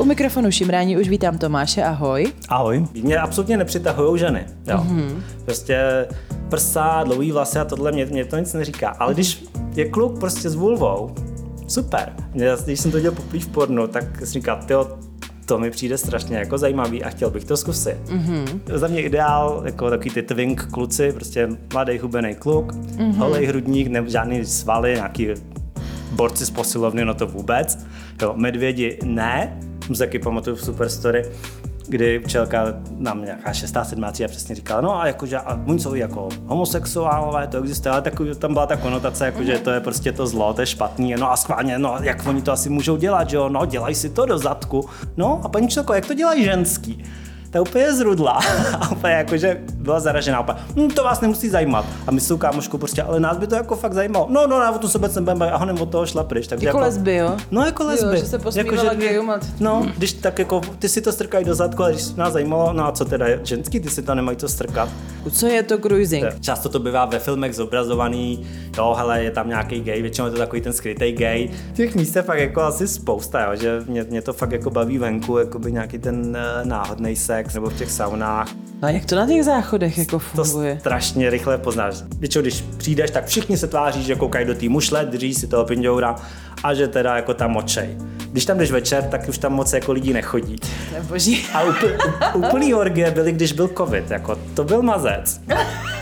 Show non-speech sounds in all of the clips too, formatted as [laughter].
U mikrofonu Šimrání už vítám Tomáše, ahoj. Ahoj. Mě absolutně nepřitahují ženy. Jo. Mm-hmm. Prostě prsa, dlouhý vlasy a tohle mě, mě to nic neříká. Ale když je kluk prostě s vulvou, super. Já, když jsem to dělal poprvé v pornu, tak jsem říkal, tyjo, to mi přijde strašně jako zajímavý a chtěl bych to zkusit. Mm-hmm. Za mě ideál, jako takový ty twink kluci, prostě mladý hubený kluk, mm-hmm. holej hrudník, ne, žádný svaly, nějaký borci z posilovny, no to vůbec. Jo, medvědi ne, jsem taky pamatuju v Superstory, kdy včelka nám nějaká šestá, sedmá a přesně říkala, no a jakože a oni jsou jako homosexuálové, to existuje, ale takový, tam byla ta konotace, jako, že to je prostě to zlo, to je špatný, no a schválně, no jak oni to asi můžou dělat, že jo, no dělají si to do zadku, no a paní Čelko, jak to dělají ženský? ta úplně zrudla. [laughs] A úplně jakože byla zaražená. Úplně, hm, to vás nemusí zajímat. A my s tou kámoškou prostě, ale nás by to jako fakt zajímalo. No, no, na to se vůbec nebudeme a honem od toho šla pryč. Takže jako, jako lesby, jo? No, jako lesby. Jo, že se jako, že, No, když tak jako, ty si to strkají do zadku, ale když nás zajímalo, no a co teda ženský, ty si to nemají to strkat. Co je to cruising? Často to bývá ve filmech zobrazovaný, jo, hele, je tam nějaký gay, většinou je to takový ten skrytý gay. Těch míst je fakt jako asi spousta, jo, že mě, mě to fakt jako baví venku, jako by nějaký ten uh, náhodný sex nebo v těch saunách. No a jak to na těch záchodech jako funguje? To strašně rychle poznáš. Většinou, když přijdeš, tak všichni se tváří, že koukají do té mušle, drží si toho pindoura a že teda jako tam močej. Když tam jdeš večer, tak už tam moc jako lidí nechodí. Neboží. A úpl, úplný orgie byly, když byl covid, jako to byl mazec.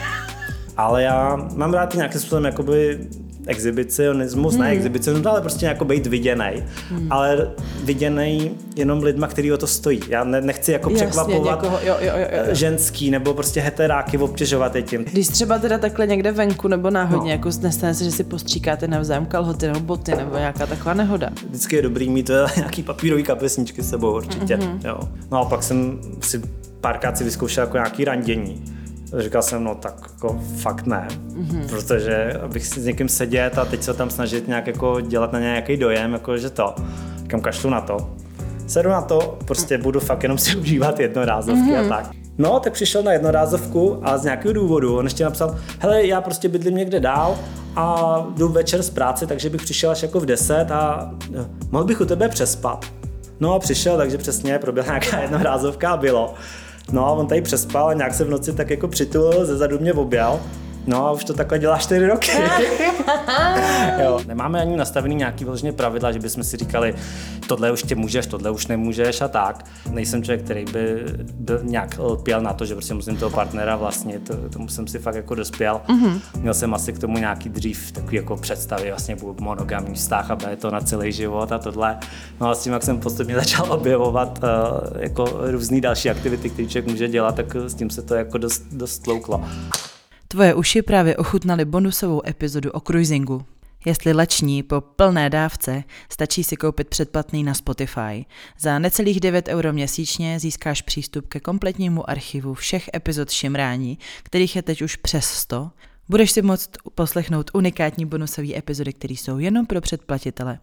[laughs] Ale já mám rád nějakým způsobem jakoby exhibicionismus, hmm. ne exhibicionismus, ale prostě jako být viděný. Hmm. Ale viděný jenom lidma, který o to stojí. Já ne, nechci jako Jasně, překvapovat někoho, jo, jo, jo, jo. ženský nebo prostě heteráky obtěžovat je tím. Když třeba teda takhle někde venku nebo náhodně, no. jako nestane se, že si postříkáte navzájem kalhoty nebo boty nebo nějaká taková nehoda. Vždycky je dobrý mít eh, nějaký papírový kapesničky s sebou určitě. Mm-hmm. Jo. No a pak jsem si párkrát si vyzkoušel jako nějaký randění Říkal jsem, no tak jako fakt ne, mm-hmm. protože abych si s někým sedět a teď se tam snažit nějak jako dělat na nějaký dojem, jako že to, kam kašlu na to. Sedu na to, prostě budu fakt jenom [laughs] si užívat jednorázovky mm-hmm. a mhm. tak. No, tak přišel na jednorázovku a z nějakého důvodu on ještě napsal, hele, já prostě bydlím někde dál a jdu večer z práce, takže bych přišel až jako v 10 a eh, mohl bych u tebe přespat. No a přišel, takže přesně proběhla nějaká [laughs] jednorázovka a bylo. No a on tady přespal a nějak se v noci tak jako přitulil, ze zadu mě objal. No a už to takhle dělá čtyři roky. [laughs] jo. Nemáme ani nastavený nějaký vyloženě pravidla, že bychom si říkali, tohle už tě můžeš, tohle už nemůžeš a tak. Nejsem člověk, který by byl nějak lpěl na to, že prostě musím toho partnera vlastně, to, tomu jsem si fakt jako dospěl. Mm-hmm. Měl jsem asi k tomu nějaký dřív takový jako představy, vlastně byl monogamní vztah a bude to na celý život a tohle. No a s tím, jak jsem postupně [laughs] začal objevovat uh, jako různé další aktivity, které člověk může dělat, tak s tím se to jako dost, dost tlouklo. Tvoje uši právě ochutnali bonusovou epizodu o cruisingu. Jestli lační po plné dávce, stačí si koupit předplatný na Spotify. Za necelých 9 euro měsíčně získáš přístup ke kompletnímu archivu všech epizod Šimrání, kterých je teď už přes 100. Budeš si moct poslechnout unikátní bonusové epizody, které jsou jenom pro předplatitele.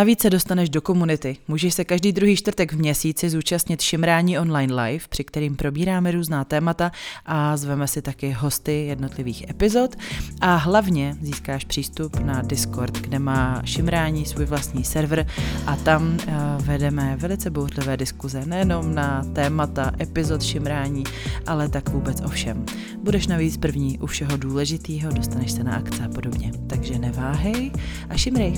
Navíc se dostaneš do komunity. Můžeš se každý druhý čtvrtek v měsíci zúčastnit Šimrání online live, při kterým probíráme různá témata a zveme si taky hosty jednotlivých epizod. A hlavně získáš přístup na Discord, kde má Šimrání svůj vlastní server a tam uh, vedeme velice bouřlivé diskuze, nejenom na témata epizod Šimrání, ale tak vůbec o všem. Budeš navíc první u všeho důležitého, dostaneš se na akce a podobně. Takže neváhej a šimrej.